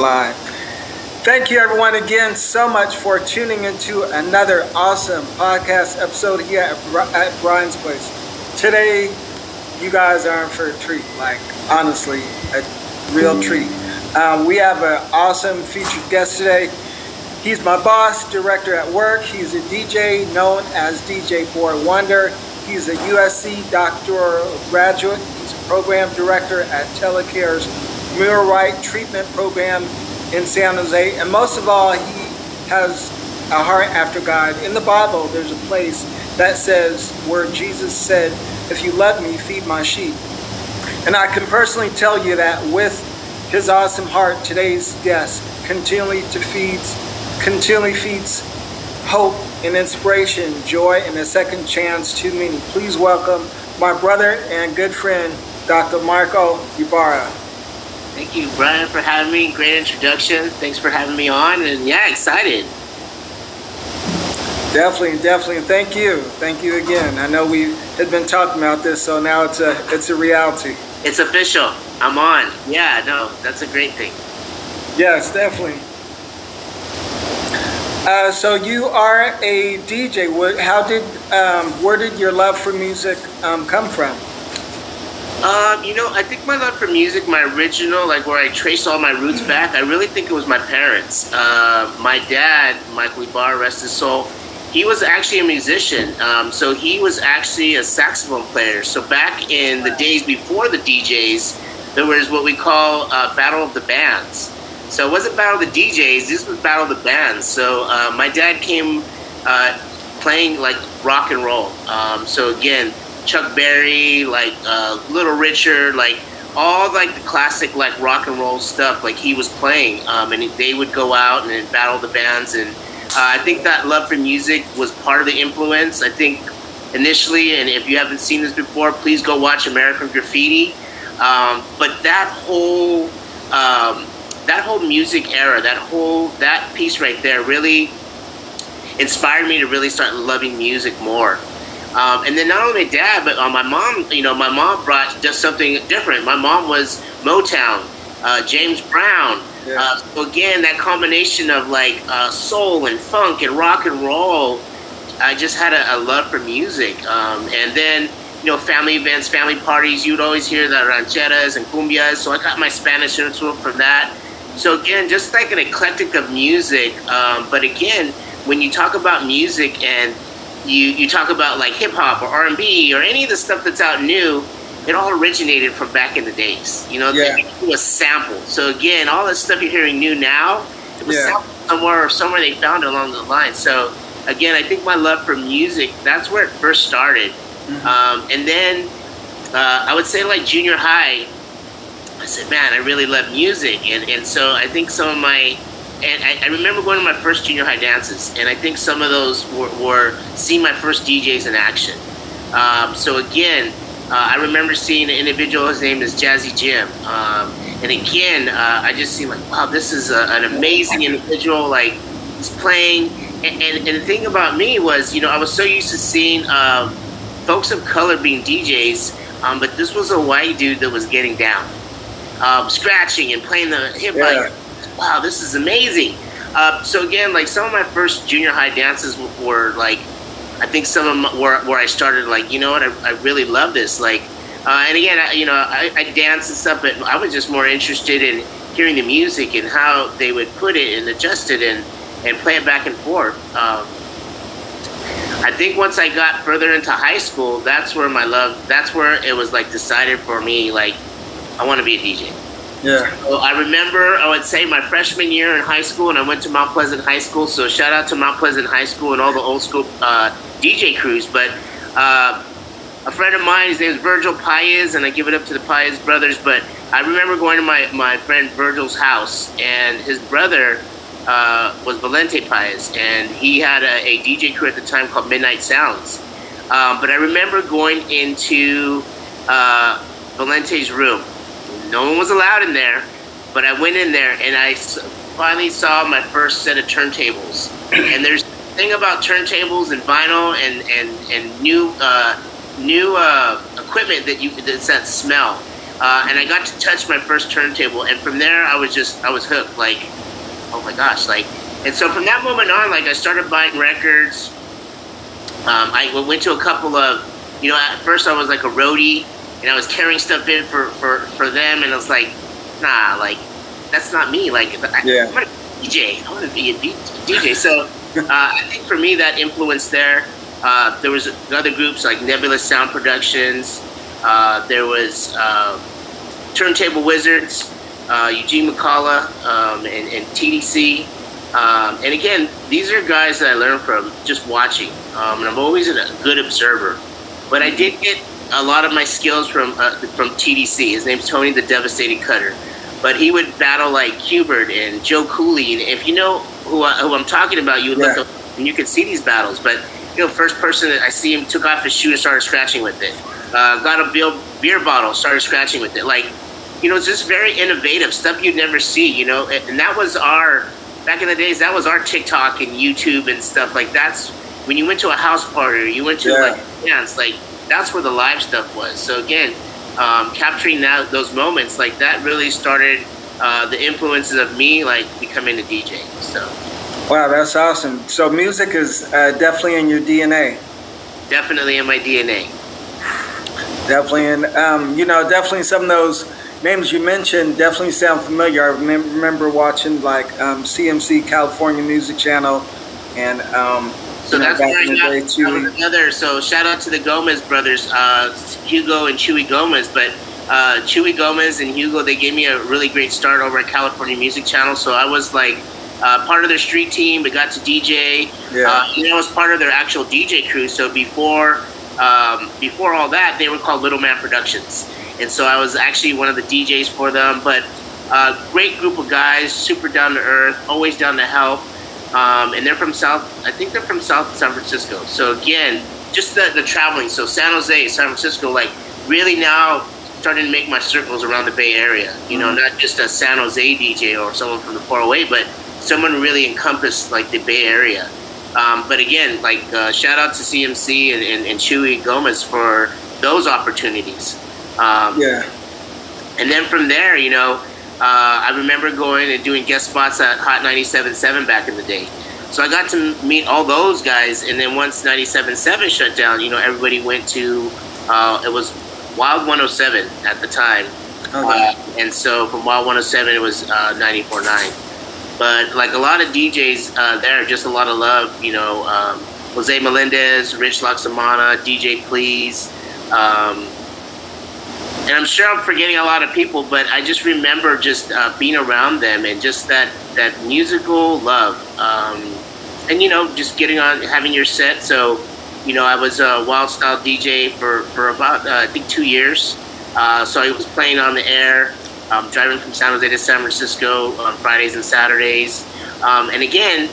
Live. Thank you, everyone, again so much for tuning into another awesome podcast episode here at, Brian's Place. Today, you guys are in for a treat, like, honestly, a real treat. Um, we have an awesome featured guest today. He's my boss, director at work. He's a DJ known as DJ Boy Wonder. He's a USC doctoral graduate. He's a program director at Telecare's Right Treatment Program in San Jose. And most of all, he has a heart after God. In the Bible, there's a place that says where Jesus said, If you love me, feed my sheep. And I can personally tell you that with his awesome heart, today's guest continually to feeds, continually feeds hope and inspiration, joy, and a second chance to many. Please welcome my brother and good friend, Dr. Marco Ybarra. Thank you, Brian, for having me. Great introduction. Thanks for having me on. And yeah, excited. Definitely, definitely. Thank you. Thank you again. I know we had been talking about this, so now it's a it's a reality. It's official. I'm on. Yeah, no, that's a great thing. Yes, definitely. Uh, so you are a DJ. How did um, where did your love for music um, come from? Um, you know, I think my love for music, my original, like where I traced all my roots back, I really think it was my parents. Uh, my dad, Michael Ybarra, rest his soul, he was actually a musician. Um, so he was actually a saxophone player. So back in the days before the DJs, there was what we call uh, Battle of the Bands. So it wasn't Battle of the DJs, this was Battle of the Bands. So uh, my dad came uh, playing like rock and roll. Um, so again, Chuck Berry, like uh, Little Richard, like all like the classic like rock and roll stuff. Like he was playing, um, and they would go out and battle the bands. And uh, I think that love for music was part of the influence. I think initially, and if you haven't seen this before, please go watch American Graffiti. Um, but that whole um, that whole music era, that whole that piece right there, really inspired me to really start loving music more. Um, and then not only dad, but uh, my mom, you know, my mom brought just something different. My mom was Motown, uh, James Brown. Yeah. Uh, so again, that combination of like uh, soul and funk and rock and roll, I just had a, a love for music. Um, and then, you know, family events, family parties, you'd always hear the rancheras and cumbias. So I got my Spanish influence from that. So again, just like an eclectic of music. Um, but again, when you talk about music and you you talk about like hip hop or R and B or any of the stuff that's out new, it all originated from back in the days. You know, yeah. it was sampled. So again, all the stuff you're hearing new now, it was yeah. sampled somewhere or somewhere they found it along the line. So again, I think my love for music that's where it first started, mm-hmm. um, and then uh, I would say like junior high. I said, man, I really love music, and and so I think some of my and I, I, remember going to my first junior high dances, and I think some of those were, were seeing my first DJs in action. Um, so again, uh, I remember seeing an individual. His name is Jazzy Jim, um, and again, uh, I just seemed like, wow, this is a, an amazing individual. Like he's playing, and, and, and, the thing about me was, you know, I was so used to seeing um, folks of color being DJs, um, but this was a white dude that was getting down, um, scratching and playing the hip yeah wow, this is amazing. Uh, so again, like some of my first junior high dances were like, I think some of them were where I started like, you know what, I, I really love this. Like, uh, and again, I, you know, I, I dance and stuff, but I was just more interested in hearing the music and how they would put it and adjust it and, and play it back and forth. Um, I think once I got further into high school, that's where my love, that's where it was like decided for me, like, I want to be a DJ. Yeah. So I remember, I would say my freshman year in high school, and I went to Mount Pleasant High School. So shout out to Mount Pleasant High School and all the old school uh, DJ crews. But uh, a friend of mine, his name is Virgil Paez, and I give it up to the Paez brothers. But I remember going to my, my friend Virgil's house, and his brother uh, was Valente Paez, and he had a, a, DJ crew at the time called Midnight Sounds. Um, but I remember going into uh, Valente's room no one was allowed in there, but I went in there and I finally saw my first set of turntables. and there's a thing about turntables and vinyl and and and new uh, new uh, equipment that you that's that smell. uh, and I got to touch my first turntable, and from there I was just I was hooked. Like, oh my gosh, like, and so from that moment on, like I started buying records. Um, I went to a couple of, you know, at first I was like a roadie, and I was carrying stuff in for for for them, and I was like, nah, like that's not me. Like, yeah. I'm a DJ. I want to be a DJ. So uh, I think for me that influence there. Uh, there was other groups like Nebulous Sound Productions. Uh, there was uh, Turntable Wizards, uh, Eugene McCullough, um, and, and, TDC. Um, and again, these are guys that I learned from just watching. Um, and I'm always a good observer. But I did get a lot of my skills from uh, from TDC. His name's Tony the Devastating Cutter. But he would battle like Qbert and Joe Cooley. And if you know who, I, who I'm talking about, you would yeah. look up and you can see these battles. But you know, first person that I see him took off his shoe and started scratching with it. Uh, got a beer, beer bottle, started scratching with it. Like, you know, it's just very innovative stuff you'd never see. You know, and that was our back in the days. That was our TikTok and YouTube and stuff. Like that's when you went to a house party or you went to yeah. like dance. Like that's where the live stuff was. So again, um, capturing that those moments like that really started uh, the influences of me like becoming a DJ. So. Wow, that's awesome. So music is uh, definitely in your DNA. Definitely in my DNA. Definitely, and um, you know, definitely some of those names you mentioned definitely sound familiar. I remember watching like um, CMC California Music Channel, and um, so that's where I got, got another. So shout out to the Gomez brothers, uh, Hugo and Chewy Gomez. But uh, Chewy Gomez and Hugo, they gave me a really great start over at California Music Channel. So I was like uh, part of their street team, but got to DJ. Yeah. Uh, you know, as part of their actual DJ crew. So before um, before all that, they were called Little Man Productions, and so I was actually one of the DJs for them. But uh, great group of guys, super down to earth, always down to help. Um, and they're from South. I think they're from South San Francisco. So again, just the, the traveling. So San Jose, San Francisco, like really now starting to make my circles around the Bay Area. You know, mm-hmm. not just a San Jose DJ or someone from the far away, but someone really encompassed like the Bay Area. Um, but again, like uh, shout out to CMC and, and, and Chewy Gomez for those opportunities. Um, yeah. And then from there, you know, I remember going and doing guest spots at Hot 97.7 back in the day. So I got to meet all those guys. And then once 97.7 shut down, you know, everybody went to, uh, it was Wild 107 at the time. Okay. Uh, and so from Wild 107, it was uh, 94.9. But like a lot of DJs uh, there, just a lot of love. You know, um, Jose Melendez, Rich Loxamana, DJ Please. Um, and I'm sure I'm forgetting a lot of people, but I just remember just uh, being around them and just that that musical love, um, and you know, just getting on, having your set. So, you know, I was a wild style DJ for for about uh, I think two years. Uh, so I was playing on the air um, driving from San Jose to San Francisco on Fridays and Saturdays. Um, and again,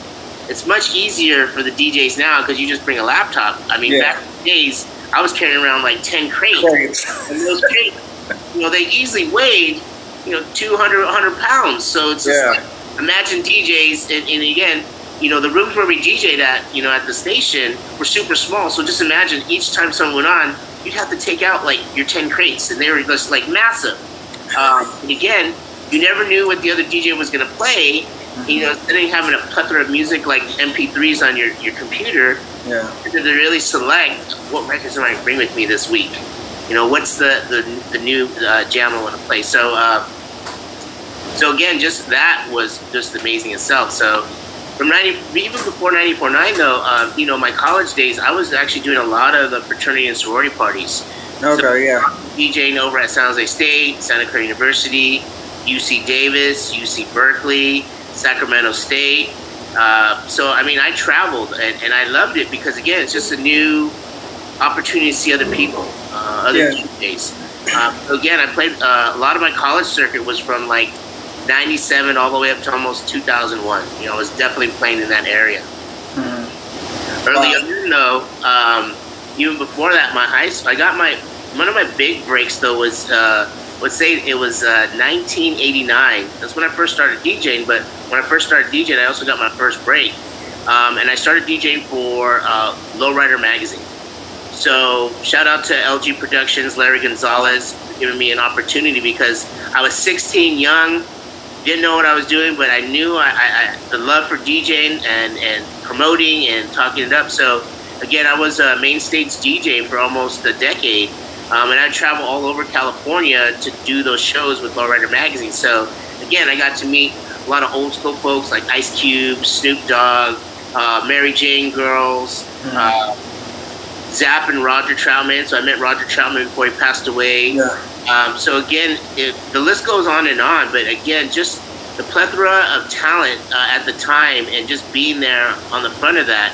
it's much easier for the DJs now because you just bring a laptop. I mean, yeah. back in the days, I was carrying around like 10 crates. crates. and those crates, you know, they easily weighed, you know, 200, 100 pounds. So it's just yeah. like, imagine DJs, and, and again, you know, the rooms where we DJed at, you know, at the station were super small. So just imagine each time someone went on, you'd have to take out like your 10 crates, and they were just like massive. Um, and again, you never knew what the other DJ was going to play. Mm-hmm. You know, instead of having a plethora of music like MP3s on your, your computer, yeah. to really select what records am I bring with me this week. You know, what's the the, the new uh, jam I want to play. So, uh, so again, just that was just amazing itself. So, from 90, even before 94.9 though, uh, you know, my college days, I was actually doing a lot of the fraternity and sorority parties. Okay, so, yeah. DJing over at San Jose State, Santa Clara University, UC Davis, UC Berkeley, Sacramento State. Uh, so, I mean, I traveled and, and, I loved it because, again, it's just a new opportunity to see other people, uh, other yeah. DJs. Uh, again, I played uh, a lot of my college circuit was from like 97 all the way up to almost 2001. You know, I was definitely playing in that area. Mm-hmm. Early wow. on, though, um, even before that, my high school, I got my one of my big breaks though was uh, let's say it was uh, 1989. That's when I first started DJing. But when I first started DJing, I also got my first break, um, and I started DJing for uh, Lowrider magazine. So shout out to LG Productions, Larry Gonzalez, for giving me an opportunity because I was 16, young, didn't know what I was doing, but I knew I, I, I the love for DJing and, and promoting and talking it up. So again, I was a main stage DJ for almost a decade, um, and I travel all over California to do those shows with Lowrider Magazine. So again, I got to meet a lot of old school folks like Ice Cube, Snoop Dogg, uh, Mary Jane Girls, mm-hmm. uh, Zapp, and Roger Troutman. So I met Roger Troutman before he passed away. Yeah. Um, so again, it, the list goes on and on. But again, just the plethora of talent uh, at the time, and just being there on the front of that,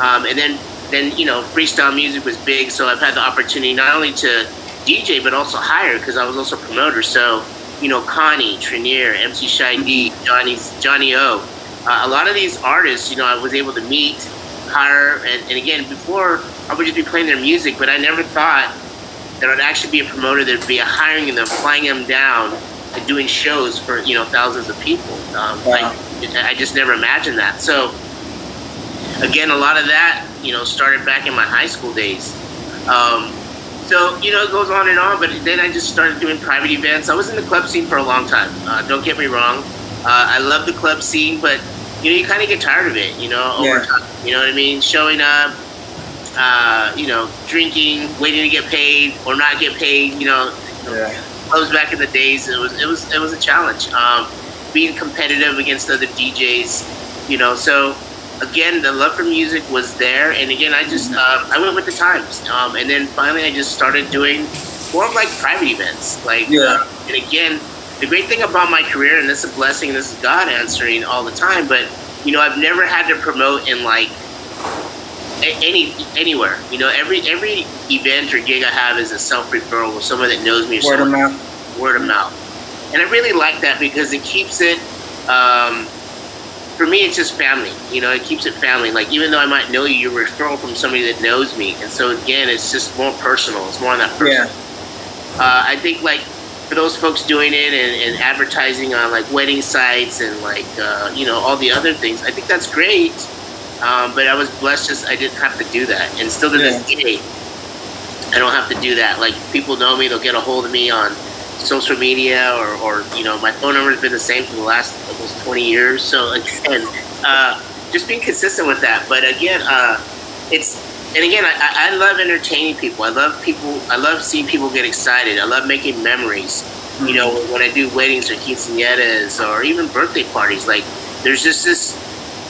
um, and then then you know freestyle music was big. So I've had the opportunity not only to DJ but also hire because I was also a promoter. So you know Connie, Trinere, MC Shy D, Johnny Johnny O. Uh, a lot of these artists, you know, I was able to meet, hire, and, and again before I would just be playing their music, but I never thought that I'd actually be a promoter. There'd be a hiring and them, flying them down, and doing shows for you know thousands of people. Um, wow. I, I just never imagined that. So again, a lot of that you know started back in my high school days. Um, so you know it goes on and on, but then I just started doing private events. I was in the club scene for a long time. Uh, don't get me wrong. Uh, I love the club scene, but you know you kind of get tired of it. You know over yeah. time. You know what I mean? Showing up, uh, you know, drinking, waiting to get paid or not get paid. You know, yeah. those back in the days, it was it was it was a challenge. Um, being competitive against other DJs, you know. So again, the love for music was there, and again, I just uh, I went with the times. Um, and then finally, I just started doing more of like private events. Like, yeah. Uh, and again, the great thing about my career, and this is a blessing, and this is God answering all the time, but you know, I've never had to promote in like any anywhere. You know, every every event or gig I have is a self referral with someone that knows me. Or word of mouth. Word of mouth, and I really like that because it keeps it. Um, for me, it's just family. You know, it keeps it family. Like even though I might know you, you're referral from somebody that knows me, and so again, it's just more personal. It's more on that person. Yeah. Uh, I think like for those folks doing it and, and, advertising on like wedding sites and like uh, you know all the other things, I think that's great. Um, but I was blessed just I didn't have to do that. And still to this day, I don't have to do that. Like people know me, they'll get a hold of me on social media or, or you know, my phone number has been the same for the last almost 20 years. So again, uh, just being consistent with that. But again, uh, it's, and again, I, I love entertaining people. I love people, I love seeing people get excited. I love making memories. You know, when I do weddings or quinceañeras or even birthday parties, like there's just this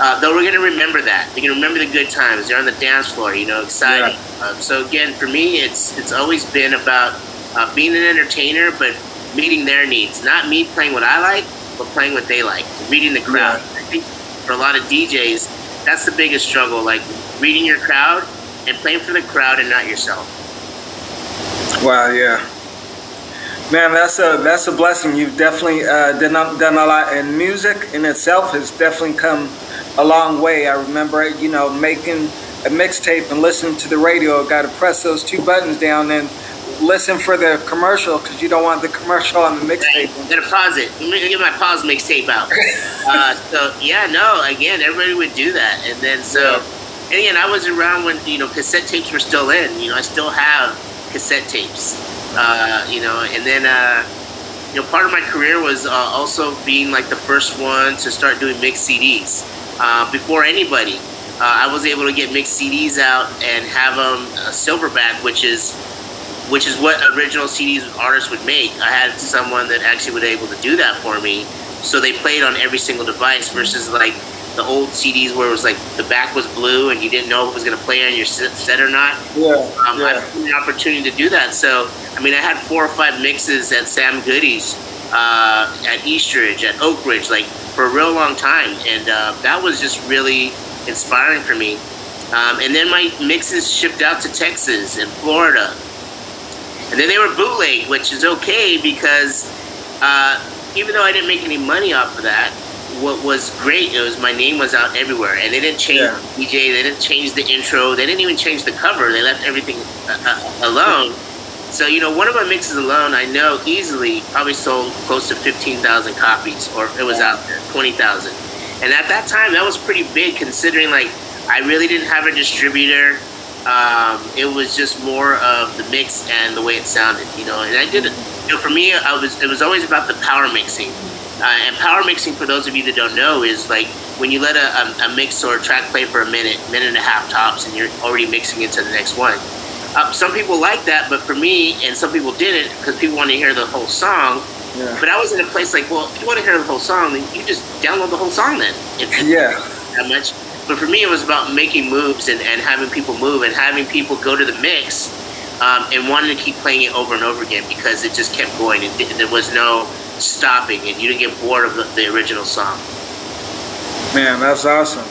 uh, though we're going to remember that. We're going to remember the good times. They're on the dance floor, you know, exciting. Yeah. Um, so again, for me, it's it's always been about uh, being an entertainer, but meeting their needs. Not me playing what I like, but playing what they like. Reading the crowd. Yeah. I think for a lot of DJs, that's the biggest struggle. Like reading your crowd and playing for the crowd and not yourself. Wow. Yeah. Man, that's a that's a blessing. You've definitely uh, done done a lot, and music in itself has definitely come a long way. I remember, you know, making a mixtape and listening to the radio. Got to press those two buttons down and listen for the commercial because you don't want the commercial on the mixtape. Right. I'm gonna pause it. I'm gonna get my pause mixtape out. uh, so yeah, no. Again, everybody would do that, and then so. Yeah. And again, I was around when you know cassette tapes were still in. You know, I still have cassette tapes. Uh, you know, and then uh, you know, part of my career was uh, also being like the first one to start doing mixed CDs uh, before anybody. Uh, I was able to get mixed CDs out and have them a silverback, which is which is what original CDs artists would make. I had someone that actually was able to do that for me, so they played on every single device versus like the old CDs where it was like the back was blue and you didn't know if it was going to play on your set or not. Yeah, um, yeah. I had the opportunity to do that. So I mean, I had four or five mixes at Sam Goody's, uh, at Eastridge, at Oak Ridge, like for a real long time, and uh, that was just really inspiring for me. Um, and then my mixes shipped out to Texas and Florida, and then they were bootleg, which is okay because uh, even though I didn't make any money off of that, what was great it was my name was out everywhere, and they didn't change yeah. DJ, they didn't change the intro, they didn't even change the cover. They left everything uh, uh alone. So, you know, one of my mixes alone, I know easily probably sold close to 15,000 copies, or it was out there, 20,000. And at that time, that was pretty big considering, like, I really didn't have a distributor. Um, it was just more of the mix and the way it sounded, you know. And I did it. You know, for me, I was it was always about the power mixing. Uh, and power mixing, for those of you that don't know, is like when you let a, a, a, mix or a track play for a minute, minute and a half tops, and you're already mixing into the next one. Uh, some people like that, but for me, and some people didn't because people want to hear the whole song. Yeah. But I was in a place like, well, if you want to hear the whole song, then you just download the whole song then. If yeah. That much. But for me, it was about making moves and, and having people move and having people go to the mix um, and wanting to keep playing it over and over again because it just kept going. And there was no stopping, and you didn't get bored of the, the original song. Man, that's awesome.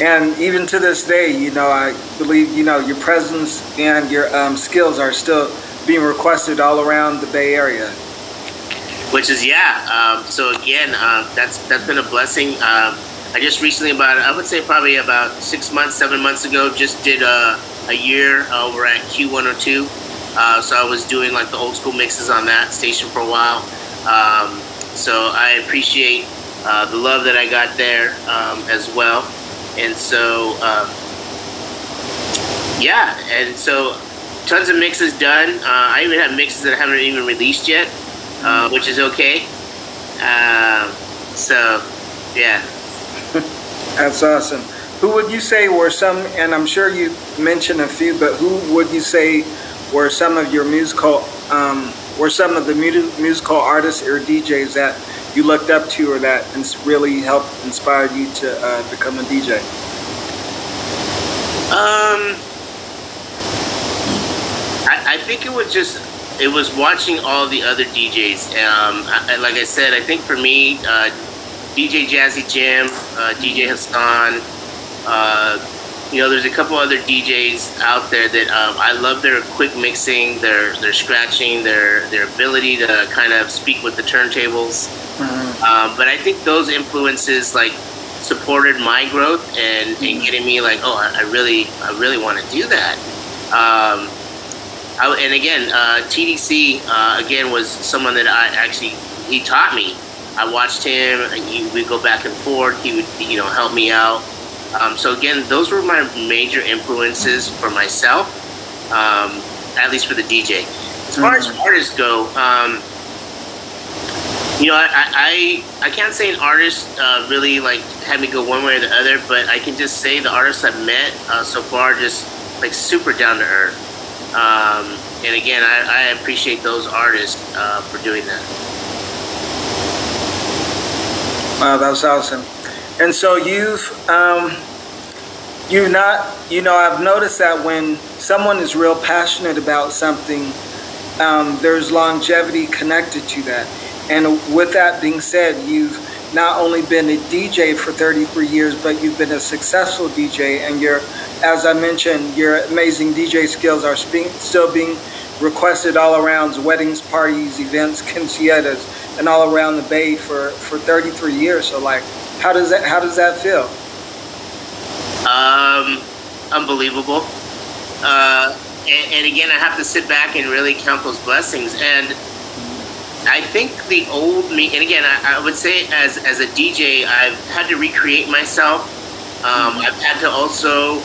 And even to this day, you know, I believe you know your presence and your um, skills are still being requested all around the Bay Area. Which is yeah. Um, so again, uh, that's that's been a blessing. Um, I just recently, about I would say probably about six months, seven months ago, just did a, a year over at Q102. Uh, so I was doing like the old school mixes on that station for a while. Um, so I appreciate uh, the love that I got there um, as well. And so, uh, yeah, and so tons of mixes done. Uh, I even have mixes that I haven't even released yet, uh, which is okay. Um, so, yeah. That's awesome. Who would you say were some, and I'm sure you mentioned a few, but who would you say were some of your musical, um, were some of the musical artists or DJs that you looked up to or that really helped inspire you to uh, become a DJ? Um, I, I think it was just it was watching all the other DJs. Um, I, like I said, I think for me, uh, DJ Jazzy Jim, uh, DJ Hassan, uh, you know, there's a couple other DJs out there that um, I love their quick mixing, their their scratching, their their ability to kind of speak with the turntables. Mm-hmm. Um, but I think those influences like supported my growth and, and mm-hmm. getting me like, oh, I, I really I really want to do that. Um, I, and again, uh, TDC uh, again was someone that I actually he taught me. I watched him. He, we go back and forth. He would you know help me out. Um, so again, those were my major influences for myself, um, at least for the DJ. As far as mm-hmm. artists go, um, you know, I, I, I can't say an artist uh, really like had me go one way or the other, but I can just say the artists I've met uh, so far just like super down to earth. Um, and again, I, I appreciate those artists uh, for doing that. Wow, that was awesome. And so you've um, you not you know I've noticed that when someone is real passionate about something, um, there's longevity connected to that. And with that being said, you've not only been a DJ for 33 years, but you've been a successful DJ, and your, as I mentioned, your amazing DJ skills are still being requested all around weddings, parties, events, quinceañeras, and all around the Bay for, for 33 years. So, like, how does that How does that feel? Um, unbelievable. Uh, and, and again, I have to sit back and really count those blessings. And I think the old me, and again, I, I, would say as as a DJ, I've had to recreate myself. Um, mm-hmm. I've had to also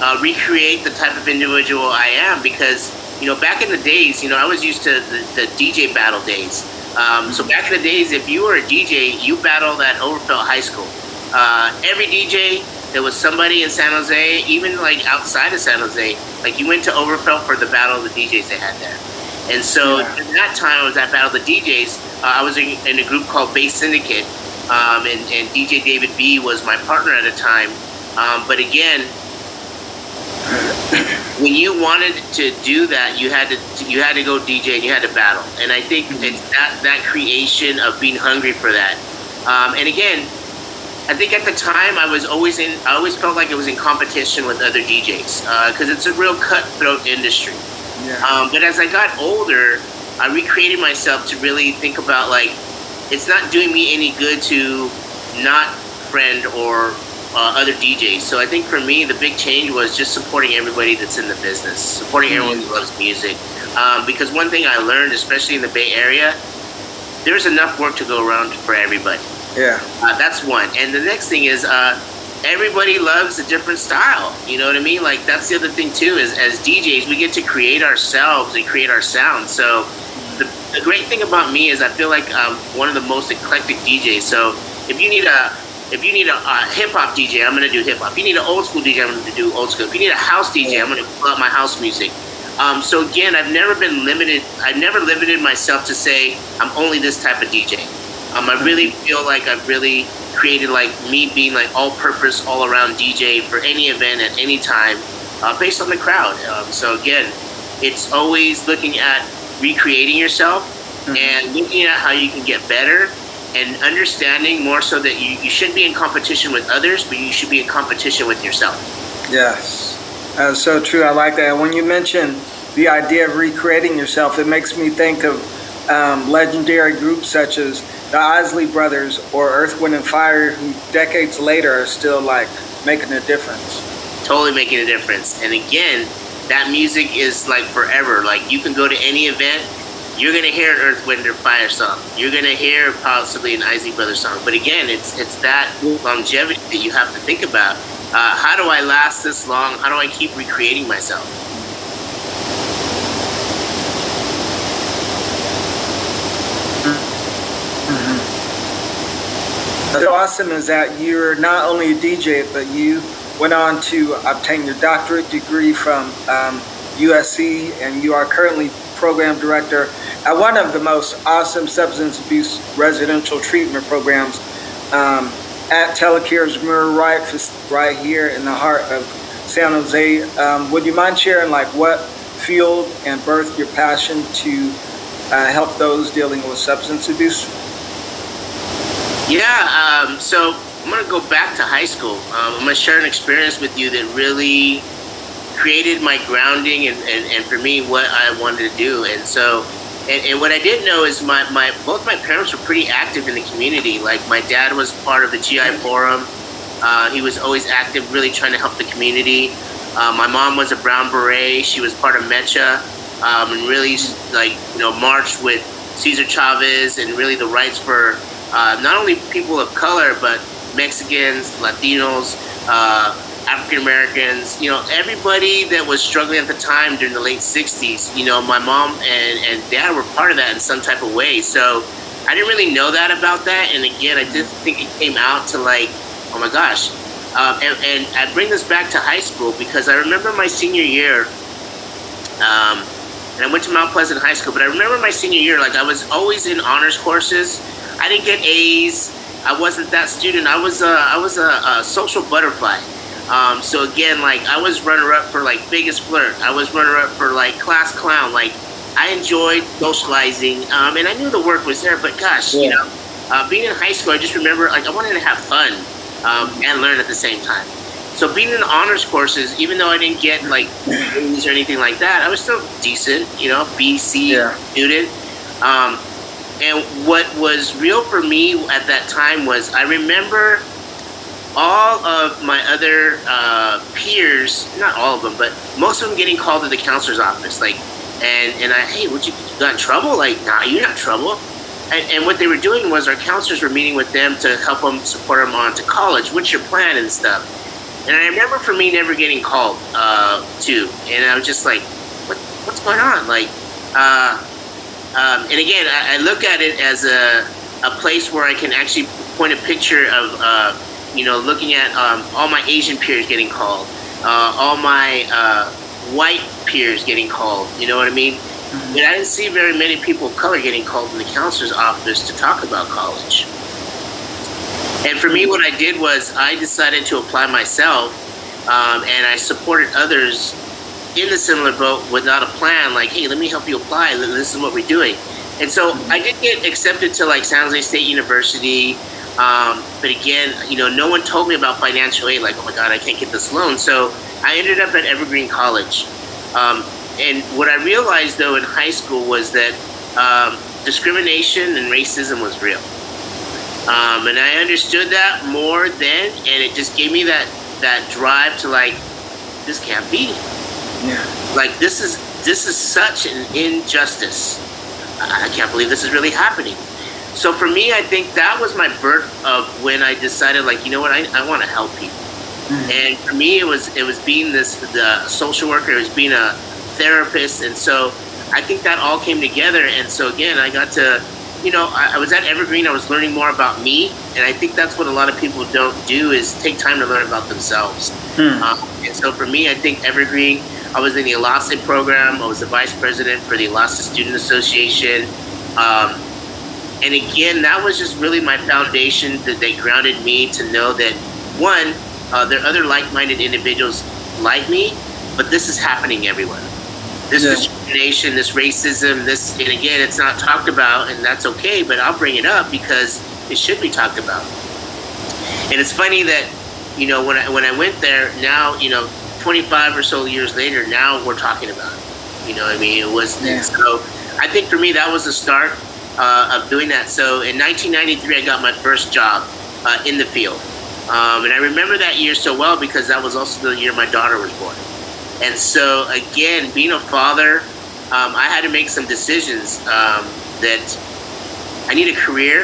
uh, recreate the type of individual I am because you know back in the days, you know, I was used to the, the DJ battle days. Um, so back in the days, if you were a DJ, you battled at Overfelt High School. Uh, every DJ, there was somebody in San Jose, even like outside of San Jose. Like you went to Overfelt for the battle of the DJs they had there. And so yeah. at that time, I was at Battle of the DJs. Uh, I was in, in, a group called Bass Syndicate, um, and, and, DJ David B was my partner at the time. Um, but again, when you wanted to do that, you had to you had to go DJ and you had to battle. And I think mm-hmm. it's that that creation of being hungry for that. Um, and again, I think at the time I was always in. I always felt like it was in competition with other DJs because uh, it's a real cutthroat industry. Yeah. Um, but as I got older, I recreated myself to really think about like it's not doing me any good to not friend or uh, other DJs. So I think for me, the big change was just supporting everybody that's in the business, supporting mm-hmm. everyone who loves music. Um, because one thing I learned, especially in the Bay Area, there's enough work to go around for everybody. Yeah. Uh, that's one. And the next thing is, uh, everybody loves a different style. You know what I mean? Like that's the other thing too. Is as DJs, we get to create ourselves and create our sound. So the, the great thing about me is I feel like I'm one of the most eclectic DJs. So if you need a if you need a, a hip hop DJ, I'm gonna do hip hop. If you need an old school DJ, I'm gonna do old school. If you need a house DJ, I'm gonna pull out my house music. Um, so again, I've never been limited. I've never limited myself to say I'm only this type of DJ. Um, I really feel like I've really created like me being like all purpose, all around DJ for any event at any time, uh, based on the crowd. Um, so again, it's always looking at recreating yourself mm-hmm. and looking at how you can get better and understanding more so that you, you shouldn't be in competition with others, but you should be in competition with yourself. Yes, that's so true. I like that. When you mention the idea of recreating yourself, it makes me think of um, legendary groups such as the Isley Brothers or Earth, Wind, and Fire, who decades later are still like making a difference. Totally making a difference. And again, that music is like forever. Like you can go to any event, you're gonna hear an Earth, Wind, or Fire song. You're gonna hear possibly an Isley Brothers song. But again, it's it's that longevity that you have to think about. Uh, how do I last this long? How do I keep recreating myself? What's awesome is that you're not only a DJ, but you went on to obtain your doctorate degree from um, USC, and you are currently program director at one of the most awesome substance abuse residential treatment programs um, at Telecare's Mirror Right, right here in the heart of San Jose. Um, would you mind sharing like what fueled and birthed your passion to uh, help those dealing with substance abuse? Yeah, um, so I'm going to go back to high school. Um, I'm going to share an experience with you that really created my grounding and, and, and for me what I wanted to do. And so, and, and what I didn't know is my, my both my parents were pretty active in the community. Like my dad was part of the GI Forum. Uh, he was always active, really trying to help the community. Uh, my mom was a Brown Beret. She was part of MECHA um, and really like you know marched with Cesar Chavez and really the rights for uh, not only people of color, but Mexicans, Latinos, uh, African Americans, you know, everybody that was struggling at the time during the late 60s, you know, my mom and, and dad were part of that in some type of way. So I didn't really know that about that. And again, I did think it came out to like, oh my gosh. Um, and, and, I bring this back to high school because I remember my senior year, um, and I went to Mount Pleasant High School, but I remember my senior year, like I was always in honors courses I didn't get A's. I wasn't that student. I was a, I was a, a social butterfly. Um, so again, like I was runner up for like biggest flirt. I was runner up for like class clown. Like I enjoyed socializing, um, and I knew the work was there. But gosh, yeah. you know, uh, being in high school, I just remember like I wanted to have fun um, and learn at the same time. So being in honors courses, even though I didn't get like A's or anything like that, I was still decent. You know, BC yeah. student. Um, and what was real for me at that time was I remember all of my other uh, peers, not all of them, but most of them getting called to the counselor's office. Like, and, and I, hey, would you, you got in trouble? Like, nah, you're not in trouble. And, and what they were doing was our counselors were meeting with them to help them support them on to college. What's your plan and stuff? And I remember for me never getting called uh, to, and I was just like, what, what's going on? Like, uh, um, and again, I, I, look at it as a, a place where I can actually point a picture of, uh, you know, looking at um, all my Asian peers getting called, uh, all my uh, white peers getting called. You know what I mean? Mm-hmm. But I didn't see very many people of color getting called in the counselor's office to talk about college. And for me, what I did was I decided to apply myself, um, and I supported others in the similar boat without a plan, like, hey, let me help you apply. This is what we're doing. And so I did get accepted to like San Jose State University. Um, but again, you know, no one told me about financial aid. Like, oh my God, I can't get this loan. So I ended up at Evergreen College. Um, and what I realized though in high school was that um, discrimination and racism was real. Um, and I understood that more then, and it just gave me that that drive to like, this can't be. Yeah. Like this is this is such an injustice. I can't believe this is really happening. So for me, I think that was my birth of when I decided, like, you know what, I, I want to help people. Mm-hmm. And for me, it was it was being this the social worker, it was being a therapist, and so I think that all came together. And so again, I got to, you know, I, I was at Evergreen. I was learning more about me, and I think that's what a lot of people don't do is take time to learn about themselves. Hmm. Um, and so for me, I think Evergreen. I was in the ENLACE program. I was the vice president for the ENLACE Student Association. Um, and again, that was just really my foundation that they grounded me to know that one, uh, there are other like-minded individuals like me, but this is happening everywhere. This yeah. Discrimination, this racism, this, and again, it's not talked about, and that's okay. But I'll bring it up because it should be talked about. And it's funny that you know when I when I went there, now you know, 25 or so years later, now we're talking about it. You know, I mean, it was yeah. so. I think for me, that was the start uh, of doing that. So in 1993, I got my first job uh, in the field. Um, and I remember that year so well because that was also the year my daughter was born. And so, again, being a father, um, I had to make some decisions um, that I need a career.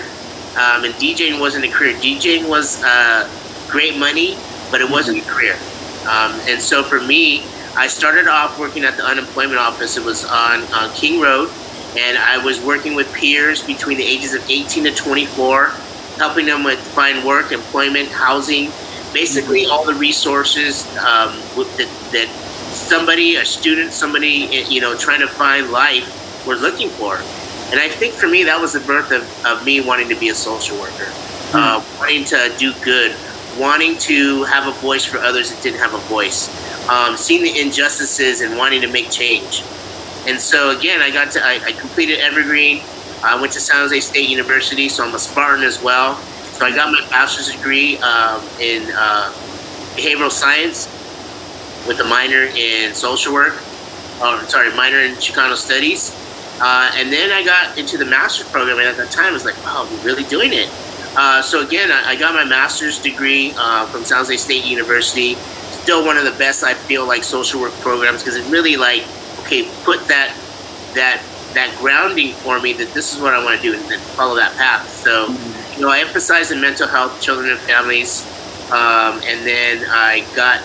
Um, and DJing wasn't a career. DJing was uh, great money, but it wasn't a career. Um, and so for me, I started off working at the unemployment office. It was on, on King Road. And I was working with peers between the ages of 18 to 24 helping them with find work, employment, housing, basically all the resources um, that, that somebody, a student, somebody, you know, trying to find life were looking for. And I think for me, that was the birth of, of me wanting to be a social worker, mm-hmm. uh, wanting to do good, wanting to have a voice for others that didn't have a voice, um, seeing the injustices and wanting to make change. And so again, I got to, I, I completed Evergreen. I went to San Jose State University, so I'm a Spartan as well. So I got my bachelor's degree um, in uh, behavioral science with a minor in social work, or sorry, minor in Chicano studies. Uh, and then I got into the master's program, and at that time I was like, wow, we're really doing it. Uh, so again, I, I, got my master's degree uh, from San Jose State University. Still one of the best I feel like social work programs because it really like okay put that that that grounding for me that this is what I want to do and, then follow that path. So, you know, I emphasize in mental health, children and families, um, and then I got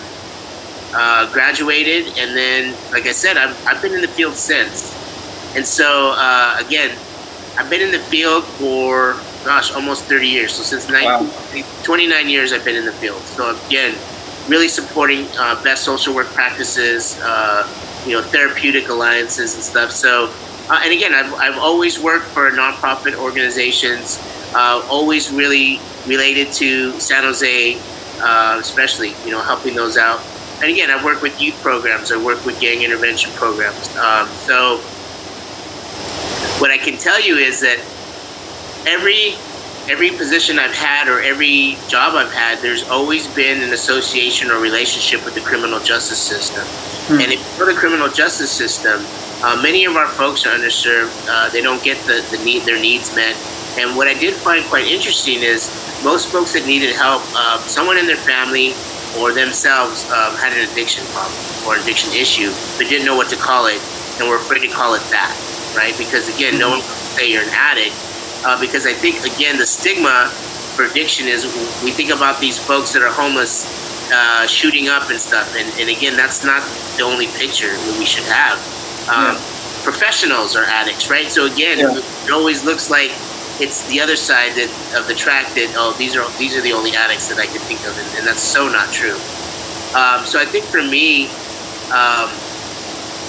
uh, graduated, and then, like I said, I've, I've been in the field since. And so, uh, again, I've been in the field for gosh, almost 30 years. So since 19, wow. 29 years, I've been in the field. So again, really supporting uh, best social work practices, uh, you know, therapeutic alliances and stuff. So uh, and again, I've, I've always worked for nonprofit organizations, uh, always really related to San Jose, uh, especially, you know, helping those out. And again, I work with youth programs, I work with gang intervention programs. Um, so, what I can tell you is that every every position I've had or every job I've had, there's always been an association or relationship with the criminal justice system. Hmm. And if for the criminal justice system, uh, many of our folks are underserved. Uh, they don't get the, the need their needs met. And what I did find quite interesting is most folks that needed help, uh, someone in their family or themselves um, had an addiction problem or addiction issue, but didn't know what to call it, and were afraid to call it that, right? Because again, no one can say you're an addict. Uh, because I think again the stigma for addiction is we think about these folks that are homeless uh, shooting up and stuff, and, and again that's not the only picture that we should have um, yeah. professionals are addicts, right? So again, yeah. it always looks like it's the other side that, of the track that oh these are these are the only addicts that I could think of, and, and that's so not true. Um, so I think for me, um,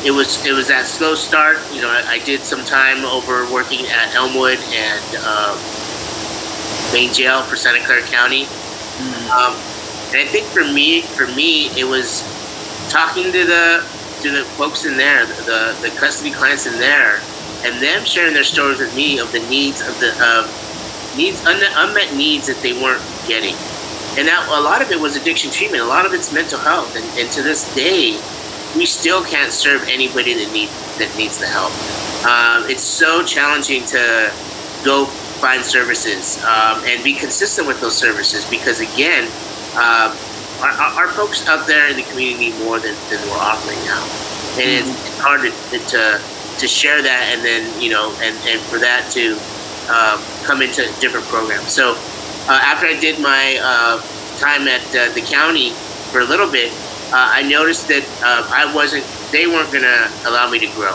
it was it was that slow start. You know, I, I did some time over working at Elmwood and um, main jail for Santa Clara County, mm-hmm. and I think for me, for me, it was talking to the to the folks in there, the, the custody clients in there, and them sharing their stories with me of the needs of the uh, needs unmet needs that they weren't getting, and that a lot of it was addiction treatment. A lot of it's mental health, and, and to this day, we still can't serve anybody that need that needs the help. Um, it's so challenging to go find services um, and be consistent with those services because again. Uh, our, our, folks out there in the community need more than, than we're offering now, and mm-hmm. it's, it's, hard to, to to share that and then you know and, and for that to uh, come into different programs. So uh, after I did my uh, time at uh, the county, for a little bit, uh, I noticed that uh, I wasn't, they weren't going to allow me to grow.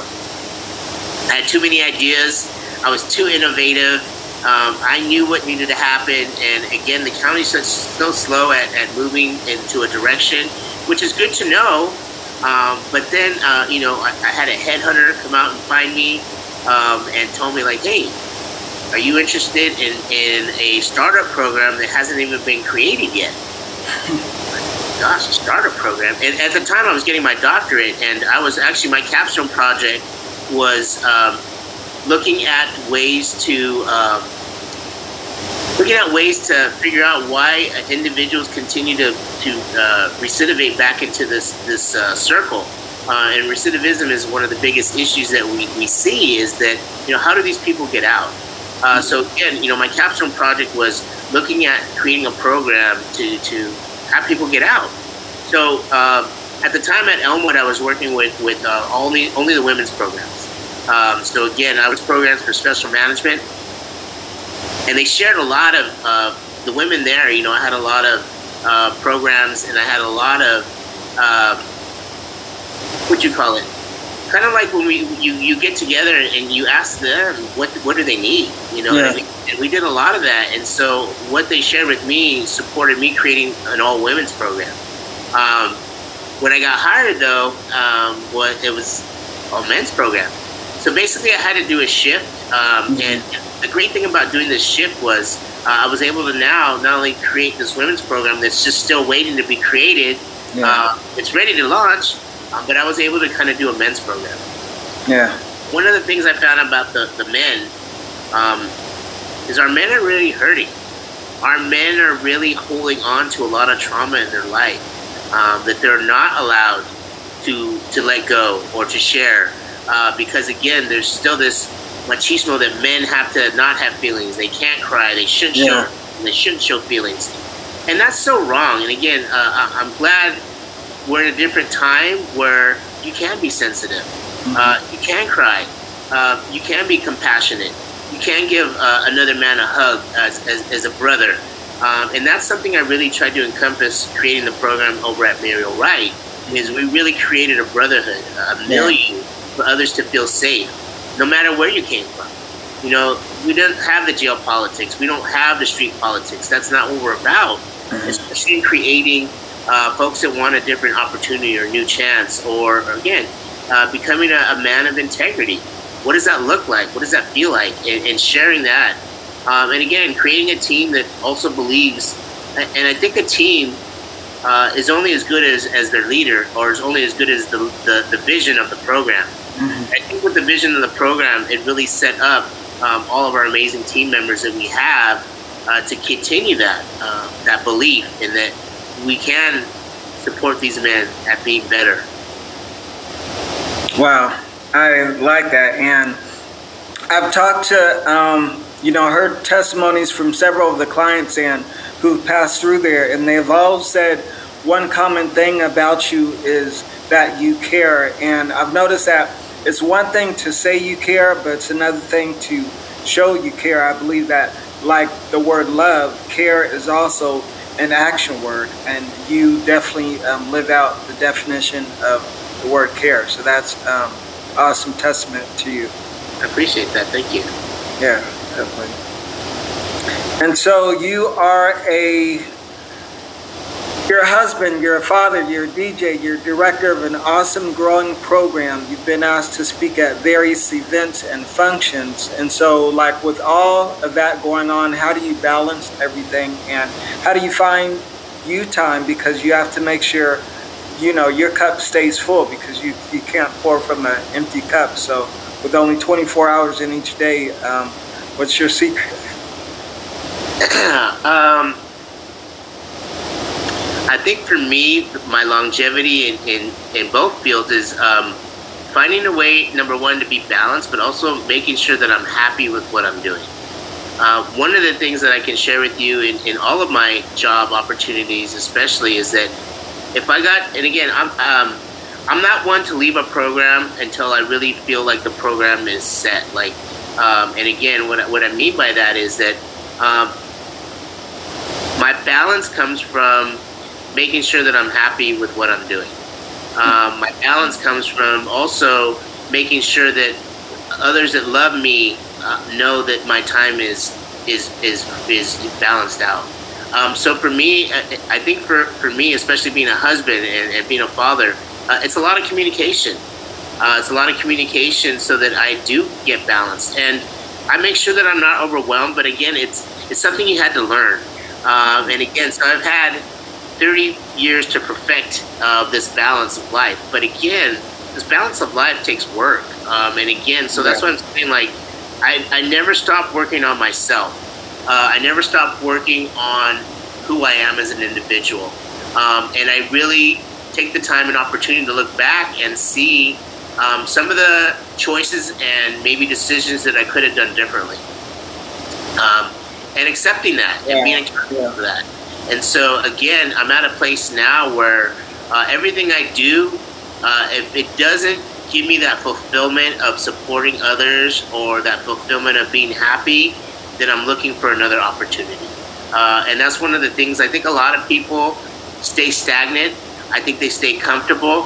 I had too many ideas. I was too innovative. Um, I knew what needed to happen. And again, the county's such, so slow at, at moving into a direction, which is good to know. Um, but then, uh, you know, I, I, had a headhunter come out and find me um, and told me, like, hey, are you interested in, in a startup program that hasn't even been created yet? Gosh, a startup program. And at the time, I was getting my doctorate, and I was actually, my capstone project was um, looking at ways to um, looking at ways to figure out why individuals continue to to uh, recidivate back into this this uh, circle. Uh, and recidivism is one of the biggest issues that we, we see is that you know how do these people get out? Uh, so again, you know, my capstone project was looking at creating a program to to have people get out. So uh, at the time at Elmwood, I was working with with uh, only only the women's programs. Um, so again, I was programs for special management, and they shared a lot of uh, the women there. You know, I had a lot of uh, programs, and I had a lot of uh, what you call it, kind of like when we you, you get together and you ask them what what do they need. You know, yeah. and we did a lot of that, and so what they shared with me supported me creating an all women's program. Um, when I got hired, though, um, what it was a men's program. So basically, I had to do a shift. Um. And the great thing about doing this shift was uh, I was able to now not only create this women's program that's just still waiting to be created, yeah. uh, it's ready to launch, uh, but I was able to kind of do a men's program. Yeah. One of the things I found about the, the men um, is our men are really hurting. Our men are really holding on to a lot of trauma in their life um, that they're not allowed to to let go or to share uh, because again, there's still this machismo that men have to not have feelings. They can't cry. They shouldn't yeah. show. They shouldn't show feelings, and that's so wrong. And again, uh, I'm glad we're in a different time where you can be sensitive. Mm-hmm. Uh, you can cry. Uh, you can be compassionate. You can give uh, another man a hug as, as, as a brother. Um, and that's something I really tried to encompass creating the program over at Muriel Wright is we really created a brotherhood, a million yeah. for others to feel safe, no matter where you came from. You know, we don't have the jail politics. We don't have the street politics. That's not what we're about. Mm-hmm. Especially in creating uh, folks that want a different opportunity or new chance, or, again, uh, becoming a, a, man of integrity. What does that look like? What does that feel like? And, and sharing that. Um, and again, creating a team that also believes, and I think a team uh, is only as good as, as their leader or is only as good as the, the, the vision of the program. Mm-hmm. I think with the vision of the program, it really set up um, all of our amazing team members that we have uh, to continue that uh, that belief in that we can support these men at being better. Wow, I like that, and I've talked to um, you know heard testimonies from several of the clients and who've passed through there, and they've all said one common thing about you is that you care. And I've noticed that it's one thing to say you care, but it's another thing to show you care. I believe that, like the word love, care is also an action word, and you definitely um, live out the definition of the word care. So that's um, awesome testament to you. I appreciate that. Thank you. Yeah, definitely. And so you are a you're a husband, you're a father, you're a DJ, you're director of an awesome growing program. You've been asked to speak at various events and functions. And so, like with all of that going on, how do you balance everything? And how do you find you time? Because you have to make sure, you know, your cup stays full because you, you can't pour from an empty cup. So, with only 24 hours in each day, um, what's your secret? um, I think for me, my longevity in, in, in both fields is um, finding a way, number one, to be balanced, but also making sure that I'm happy with what I'm doing. Uh, one of the things that I can share with you in, in all of my job opportunities, especially, is that if I got, and again, I'm, um, I'm not one to leave a program until I really feel like the program is set. Like, um, and again, what, what I mean by that is that um, my balance comes from making sure that I'm happy with what I'm doing. Um, my balance comes from also making sure that others that love me uh, know that my time is is is is balanced out. Um, so for me, I, think for, for me, especially being a husband and, and being a father, uh, it's a lot of communication. Uh, it's a lot of communication so that I do get balanced, and I make sure that I'm not overwhelmed. But again, it's it's something you had to learn. Um, and again, so I've had 30 years to perfect uh, this balance of life. But again, this balance of life takes work. Um, and again, so that's what I'm saying. Like, I, I never stop working on myself. Uh, I never stop working on who I am as an individual. Um, and I really take the time and opportunity to look back and see um, some of the choices and maybe decisions that I could have done differently. Um, and accepting that yeah. and being accountable yeah. for that. And so, again, I'm at a place now where uh, everything I do, uh, if it doesn't give me that fulfillment of supporting others or that fulfillment of being happy, then I'm looking for another opportunity. Uh, and that's one of the things I think a lot of people stay stagnant. I think they stay comfortable.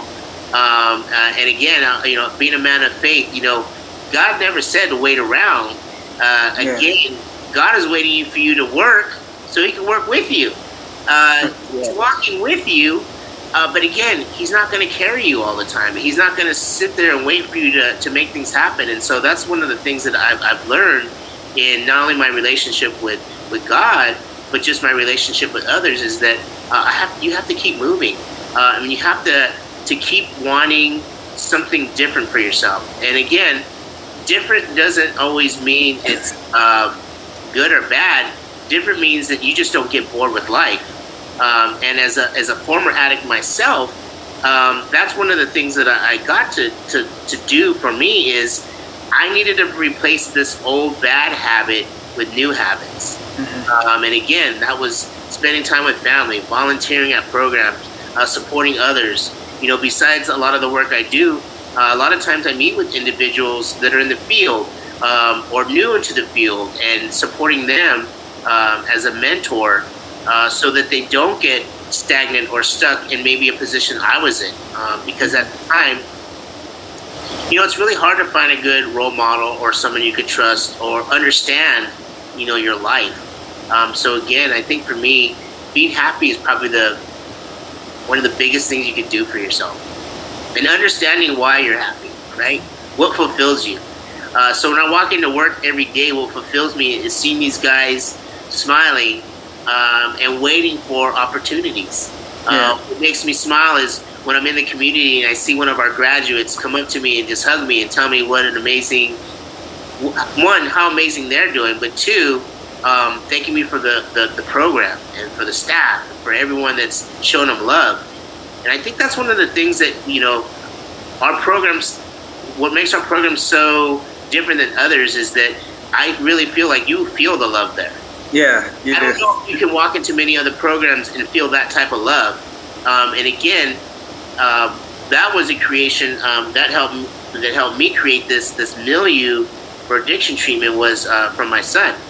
Um, uh, and again, uh, you know, being a man of faith, you know, God never said to wait around. Uh, yeah. Again, God is waiting for you to work so He can work with you. Uh, yeah. Walking with you, uh, but again, He's not going to carry you all the time. He's not going to sit there and wait for you to, to make things happen. And so that's one of the things that I've, I've learned in not only my relationship with, with God, but just my relationship with others is that uh, I have you have to keep moving. Uh, I mean, you have to to keep wanting something different for yourself. And again, different doesn't always mean it's uh, good or bad. Different means that you just don't get bored with life. Um, and as a as a former addict myself, um, that's one of the things that I, I got to, to to do for me is I needed to replace this old bad habit with new habits. Mm-hmm. Um, and again, that was spending time with family, volunteering at programs, uh, supporting others. You know, besides a lot of the work I do, uh, a lot of times I meet with individuals that are in the field um, or new into the field and supporting them um, as a mentor uh, so that they don't get stagnant or stuck in maybe a position I was in. Um, because at the time, you know, it's really hard to find a good role model or someone you could trust or understand, you know, your life. Um, so again, I think for me, being happy is probably the one of the biggest things you can do for yourself, and understanding why you're happy, right? What fulfills you. Uh, so when I walk into work every day, what fulfills me is seeing these guys smiling um, and waiting for opportunities. Yeah. Uh, what makes me smile is when I'm in the community and I see one of our graduates come up to me and just hug me and tell me what an amazing one, how amazing they're doing, but two, um, thanking me for the, the, the, program and for the staff, for everyone that's shown them love. And I think that's one of the things that, you know, our programs, what makes our programs so different than others is that I really feel like you feel the love there. Yeah, I don't know if you can walk into many other programs and feel that type of love. Um, and again, uh, that was a creation um, that helped that helped me create this this milieu for addiction treatment was uh, from my son.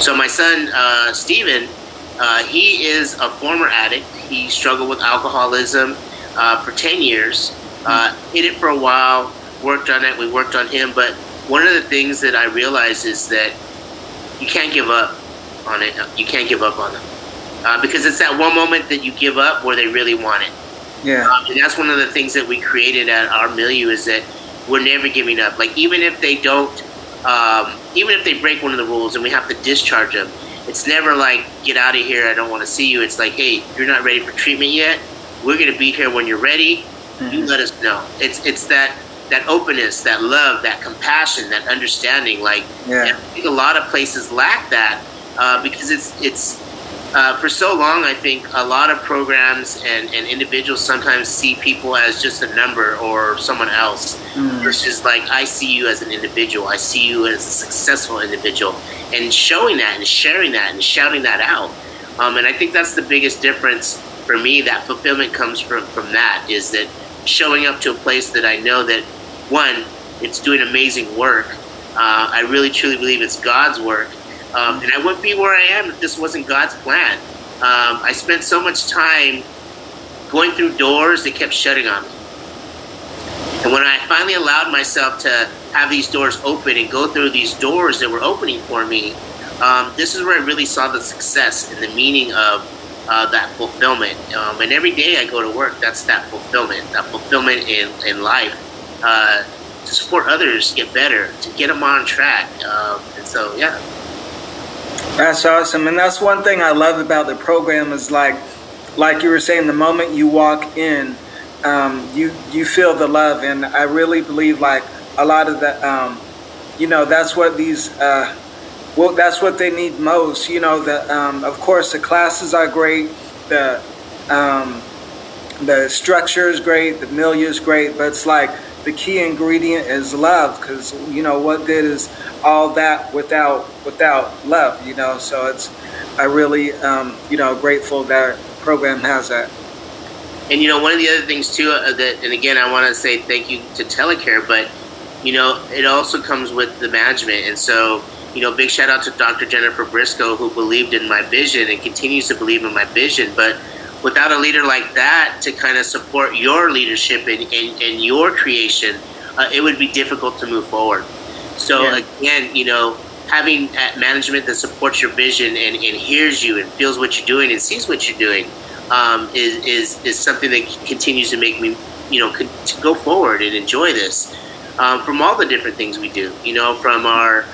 So my son uh, Stephen, uh, he is a former addict. He struggled with alcoholism uh, for ten years. Uh, hid it for a while. Worked on it. We worked on him. But one of the things that I realized is that you can't give up on it. You can't give up on them uh, because it's that one moment that you give up where they really want it. Yeah. Um, and that's one of the things that we created at our milieu is that we're never giving up. Like even if they don't, um, even if they break one of the rules and we have to discharge them, it's never like get out of here. I don't want to see you. It's like, hey, you're not ready for treatment yet. We're gonna be here when you're ready. Mm-hmm. You let us know. It's it's that that openness, that love, that compassion, that understanding. Like yeah. I think a lot of places lack that uh, because it's it's uh, for so long, I think a lot of programs and, and individuals sometimes see people as just a number or someone else mm. versus like I see you as an individual. I see you as a successful individual. And showing that and sharing that and shouting that out. Um, and I think that's the biggest difference for me. That fulfillment comes from, from that is that showing up to a place that I know that, one, it's doing amazing work. Uh, I really truly believe it's God's work um, and I wouldn't be where I am if this wasn't God's plan. um, I spent so much time going through doors that kept shutting on me. And when I finally allowed myself to have these doors open and go through these doors that were opening for me, um, this is where I really saw the success and the meaning of uh, that fulfillment. Um, and every day I go to work, that's that fulfillment, that fulfillment in, in life uh, to support others get better, to get them on track. Um, and so, yeah. That's awesome. And that's one thing I love about the program is like, like you were saying, the moment you walk in, um, you you feel the love, and I really believe like a lot of the, um, you know, that's what these, uh, well, that's what they need most. You know, the um, of course the classes are great, the um, the structure is great, the milieu is great, but it's like the key ingredient is love, because you know what good is all that without without love, you know. So it's I really um, you know grateful that program has that. And you know, one of the other things too uh, that, and again, I want to say thank you to Telecare, but you know, it also comes with the management, and so you know, big shout out to Dr. Jennifer Briscoe who believed in my vision and continues to believe in my vision, but without a leader like that to kind of support your leadership and, and, and your creation, uh, it would be difficult to move forward. So yeah. again, you know, having management that supports your vision and, and hears you and feels what you're doing and sees what you're doing um, is, is is something that continues to make me, you know, to go forward and enjoy this. Um, from all the different things we do, you know, from our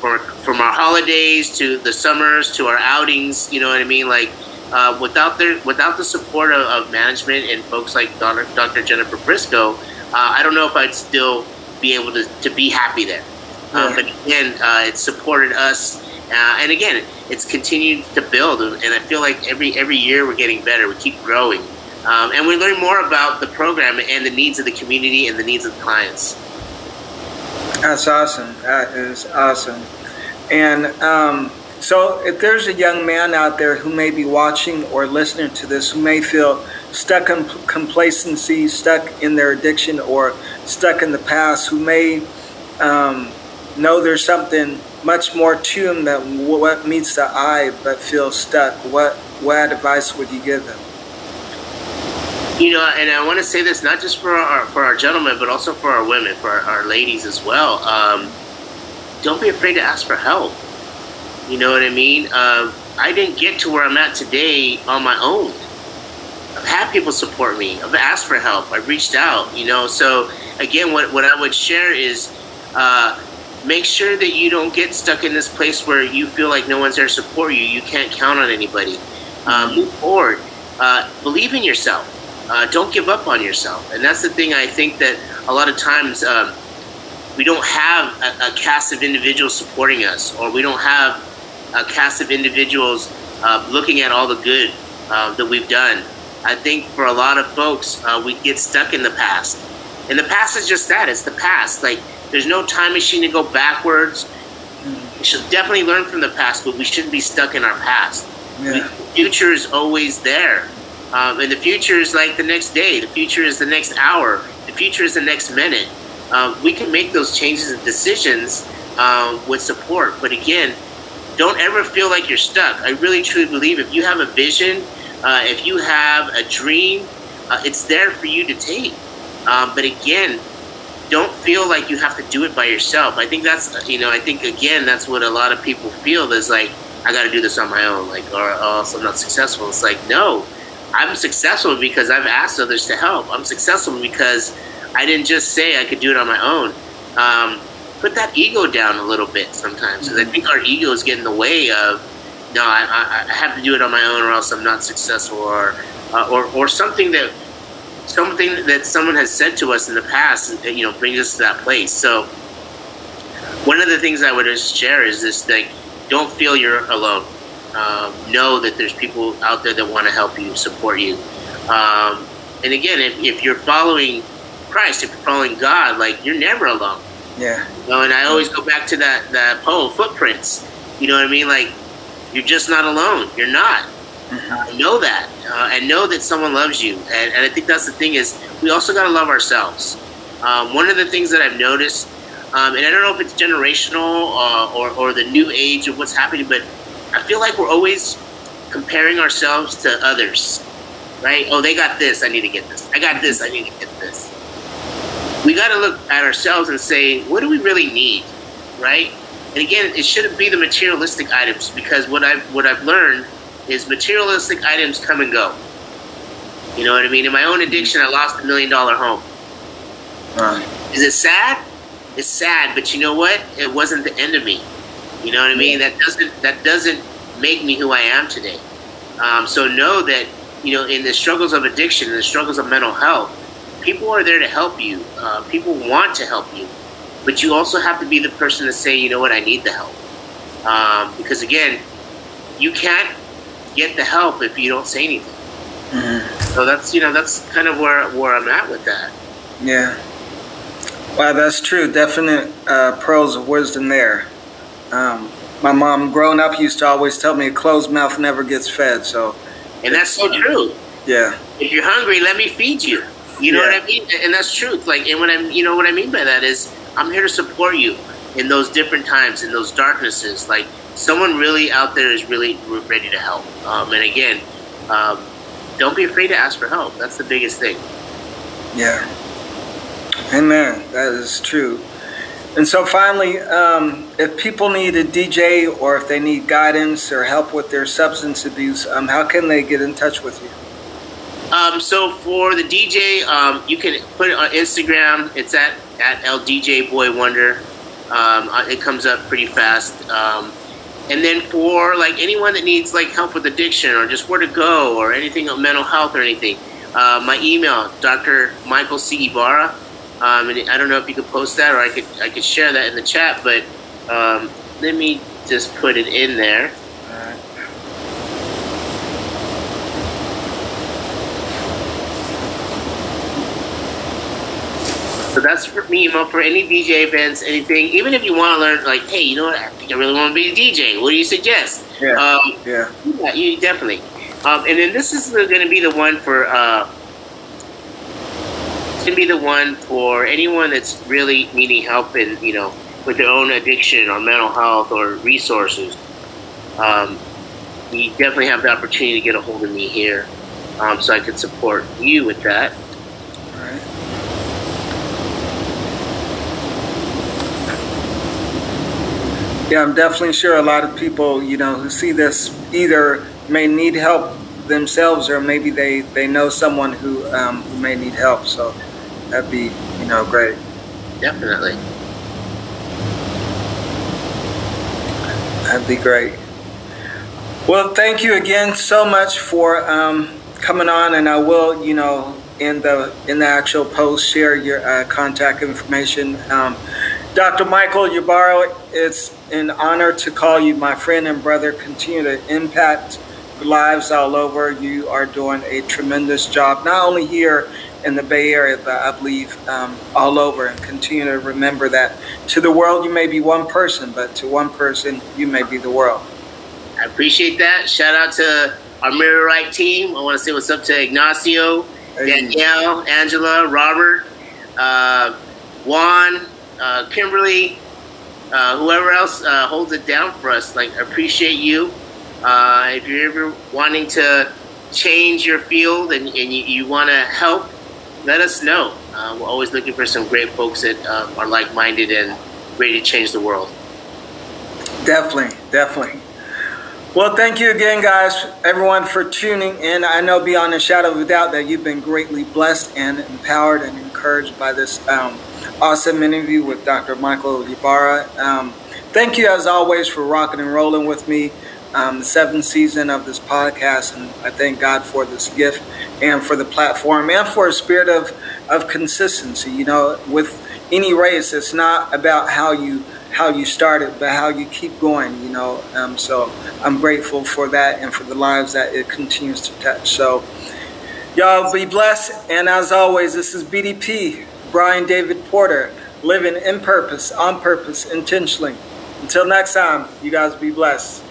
from, from our holidays to the summers to our outings, you know what I mean? Like uh, without their without the support of, of, management and folks like Dr. Dr. Jennifer Briscoe, uh, I don't know if I'd still be able to, to be happy there. Uh, but again, uh, it supported us, uh, and again, it's continued to build. And I feel like every every year we're getting better. We keep growing, um, and we learn more about the program and the needs of the community and the needs of the clients. That's awesome. That is awesome. And um, so, if there's a young man out there who may be watching or listening to this who may feel stuck in complacency, stuck in their addiction, or stuck in the past, who may um, know there's something much more to them than what meets the eye but feel stuck, what what advice would you give them? You know, and I want to say this not just for our for our gentlemen, but also for our women, for our, our ladies as well. Um, don't be afraid to ask for help. You know what I mean? Uh, I didn't get to where I'm at today on my own. I've had people support me. I've asked for help. I've reached out. You know, so again, what what I would share is. Uh, make sure that you don't get stuck in this place where you feel like no one's there to support you. You can't count on anybody. Um, move forward. Uh, believe in yourself. Uh, don't give up on yourself. And that's the thing I think that a lot of times um, we don't have a, a, cast of individuals supporting us, or we don't have a cast of individuals uh, looking at all the good uh, that we've done. I think for a lot of folks, uh, we get stuck in the past. And the past is just that it's the past. Like, there's no time machine to go backwards. We should definitely learn from the past, but we shouldn't be stuck in our past. Yeah. the future is always there. Um, and the future is like the next day. The future is the next hour. The future is the next minute. Um, we can make those changes and decisions um, with support. But again, don't ever feel like you're stuck. I really truly believe if you have a vision, uh, if you have a dream, uh, it's there for you to take. Um, but again, don't feel like you have to do it by yourself. I think that's you know I think again that's what a lot of people feel is like I got to do this on my own, like or else I'm not successful. It's like no, I'm successful because I've asked others to help. I'm successful because I didn't just say I could do it on my own. Um, put that ego down a little bit sometimes because I think our egos get in the way of no, I, I, have to do it on my own or else I'm not successful or uh, or or something that something that someone has said to us in the past, you know, brings us to that place. So, one of the things I would just share is this: like, don't feel you're alone. Um, know that there's people out there that want to help you, support you. Um, and again, if, if you're following Christ, if you're following God, like you're never alone. Yeah. You know, and I always go back to that that poem, Footprints. You know what I mean? Like, you're just not alone. You're not. Mm-hmm. Know that, uh, and know that someone loves you. And, and, I think that's the thing is we also got to love ourselves. Um, one of the things that I've noticed, um, and I don't know if it's generational uh, or, or the new age of what's happening, but I feel like we're always comparing ourselves to others, right? Oh, they got this, I need to get this. I got this, I need to get this. We got to look at ourselves and say, what do we really need, right? And again, it shouldn't be the materialistic items because what I've what I've learned is materialistic items come and go. You know what I mean? In my own addiction, I lost a million dollar home. Uh. Is it sad? It's sad, but you know what? It wasn't the end of me. You know what I mean? That doesn't that doesn't make me who I am today. Um, so know that you know in the struggles of addiction, in the struggles of mental health, people are there to help you. Uh, people want to help you, but you also have to be the person to say, you know what, I need the help. Um, because again, you can't get the help if you don't say anything. Mm-hmm. So that's you know that's kind of where where I'm at with that. Yeah. Wow, that's true. Definite uh, pearls of wisdom there. Um, my mom, growing up, used to always tell me a closed mouth never gets fed. So, and that's so true. Yeah. If you're hungry, let me feed you. You know yeah. what I mean? And that's truth. Like, and what I'm, you know, what I mean by that is, I'm here to support you in those different times, in those darknesses. Like, someone really out there is really ready to help. Um, and again, um, don't be afraid to ask for help. That's the biggest thing. Yeah. Amen. That is true. And so finally, um, if people need a DJ or if they need guidance or help with their substance abuse, um, how can they get in touch with you? Um, so for the DJ, um, you can put it on Instagram. It's at at LDJ Boy Wonder. Um, uh, it comes up pretty fast. Um, and then for like anyone that needs like help with addiction or just where to go or anything on mental health or anything, uh, my email, Dr. Michael C. Ybarra um, and I don't know if you could post that or I could I could share that in the chat, but um, let me just put it in there. So that's for me, for any DJ events, anything. Even if you want to learn, like, hey, you know what? I think I really want to be a DJ. What do you suggest? Yeah. Um, yeah. yeah. You definitely. Um, and then this is going to be the one for uh, to be the one for anyone that's really needing help in, you know, with their own addiction or mental health or resources. Um, you definitely have the opportunity to get a hold of me here um, so I can support you with that. Yeah, I'm definitely sure a lot of people, you know, who see this either may need help themselves or maybe they, they know someone who, um, who may need help. So that'd be you know great. Definitely. That'd be great. Well, thank you again so much for um, coming on, and I will, you know, in the in the actual post share your uh, contact information. Um, Dr. Michael Ybarra, it's an honor to call you my friend and brother. Continue to impact lives all over. You are doing a tremendous job, not only here in the Bay Area, but I believe um, all over, and continue to remember that to the world you may be one person, but to one person you may be the world. I appreciate that. Shout out to our Muriel Wright team. I want to say what's up to Ignacio, Danielle, Angela, Robert, uh, Juan, uh, Kimberly, uh, whoever else uh, holds it down for us. Like, appreciate you. Uh, if you're ever wanting to change your field and, and you, you want to help let us know. Uh, we're always looking for some great folks that uh, are like minded and ready to change the world. Definitely, definitely. Well, thank you again, guys, everyone, for tuning in. I know beyond a shadow of a doubt that you've been greatly blessed and empowered and encouraged by this um, awesome interview with Dr. Michael Ybarra. Um, thank you, as always, for rocking and rolling with me um, the seventh season of this podcast, and I thank God for this gift and for the platform and for a spirit of of consistency. You know, with any race, it's not about how you how you started, but how you keep going. You know, um, so I'm grateful for that and for the lives that it continues to touch. So, y'all be blessed, and as always, this is BDP Brian David Porter, living in purpose, on purpose, intentionally. Until next time, you guys be blessed.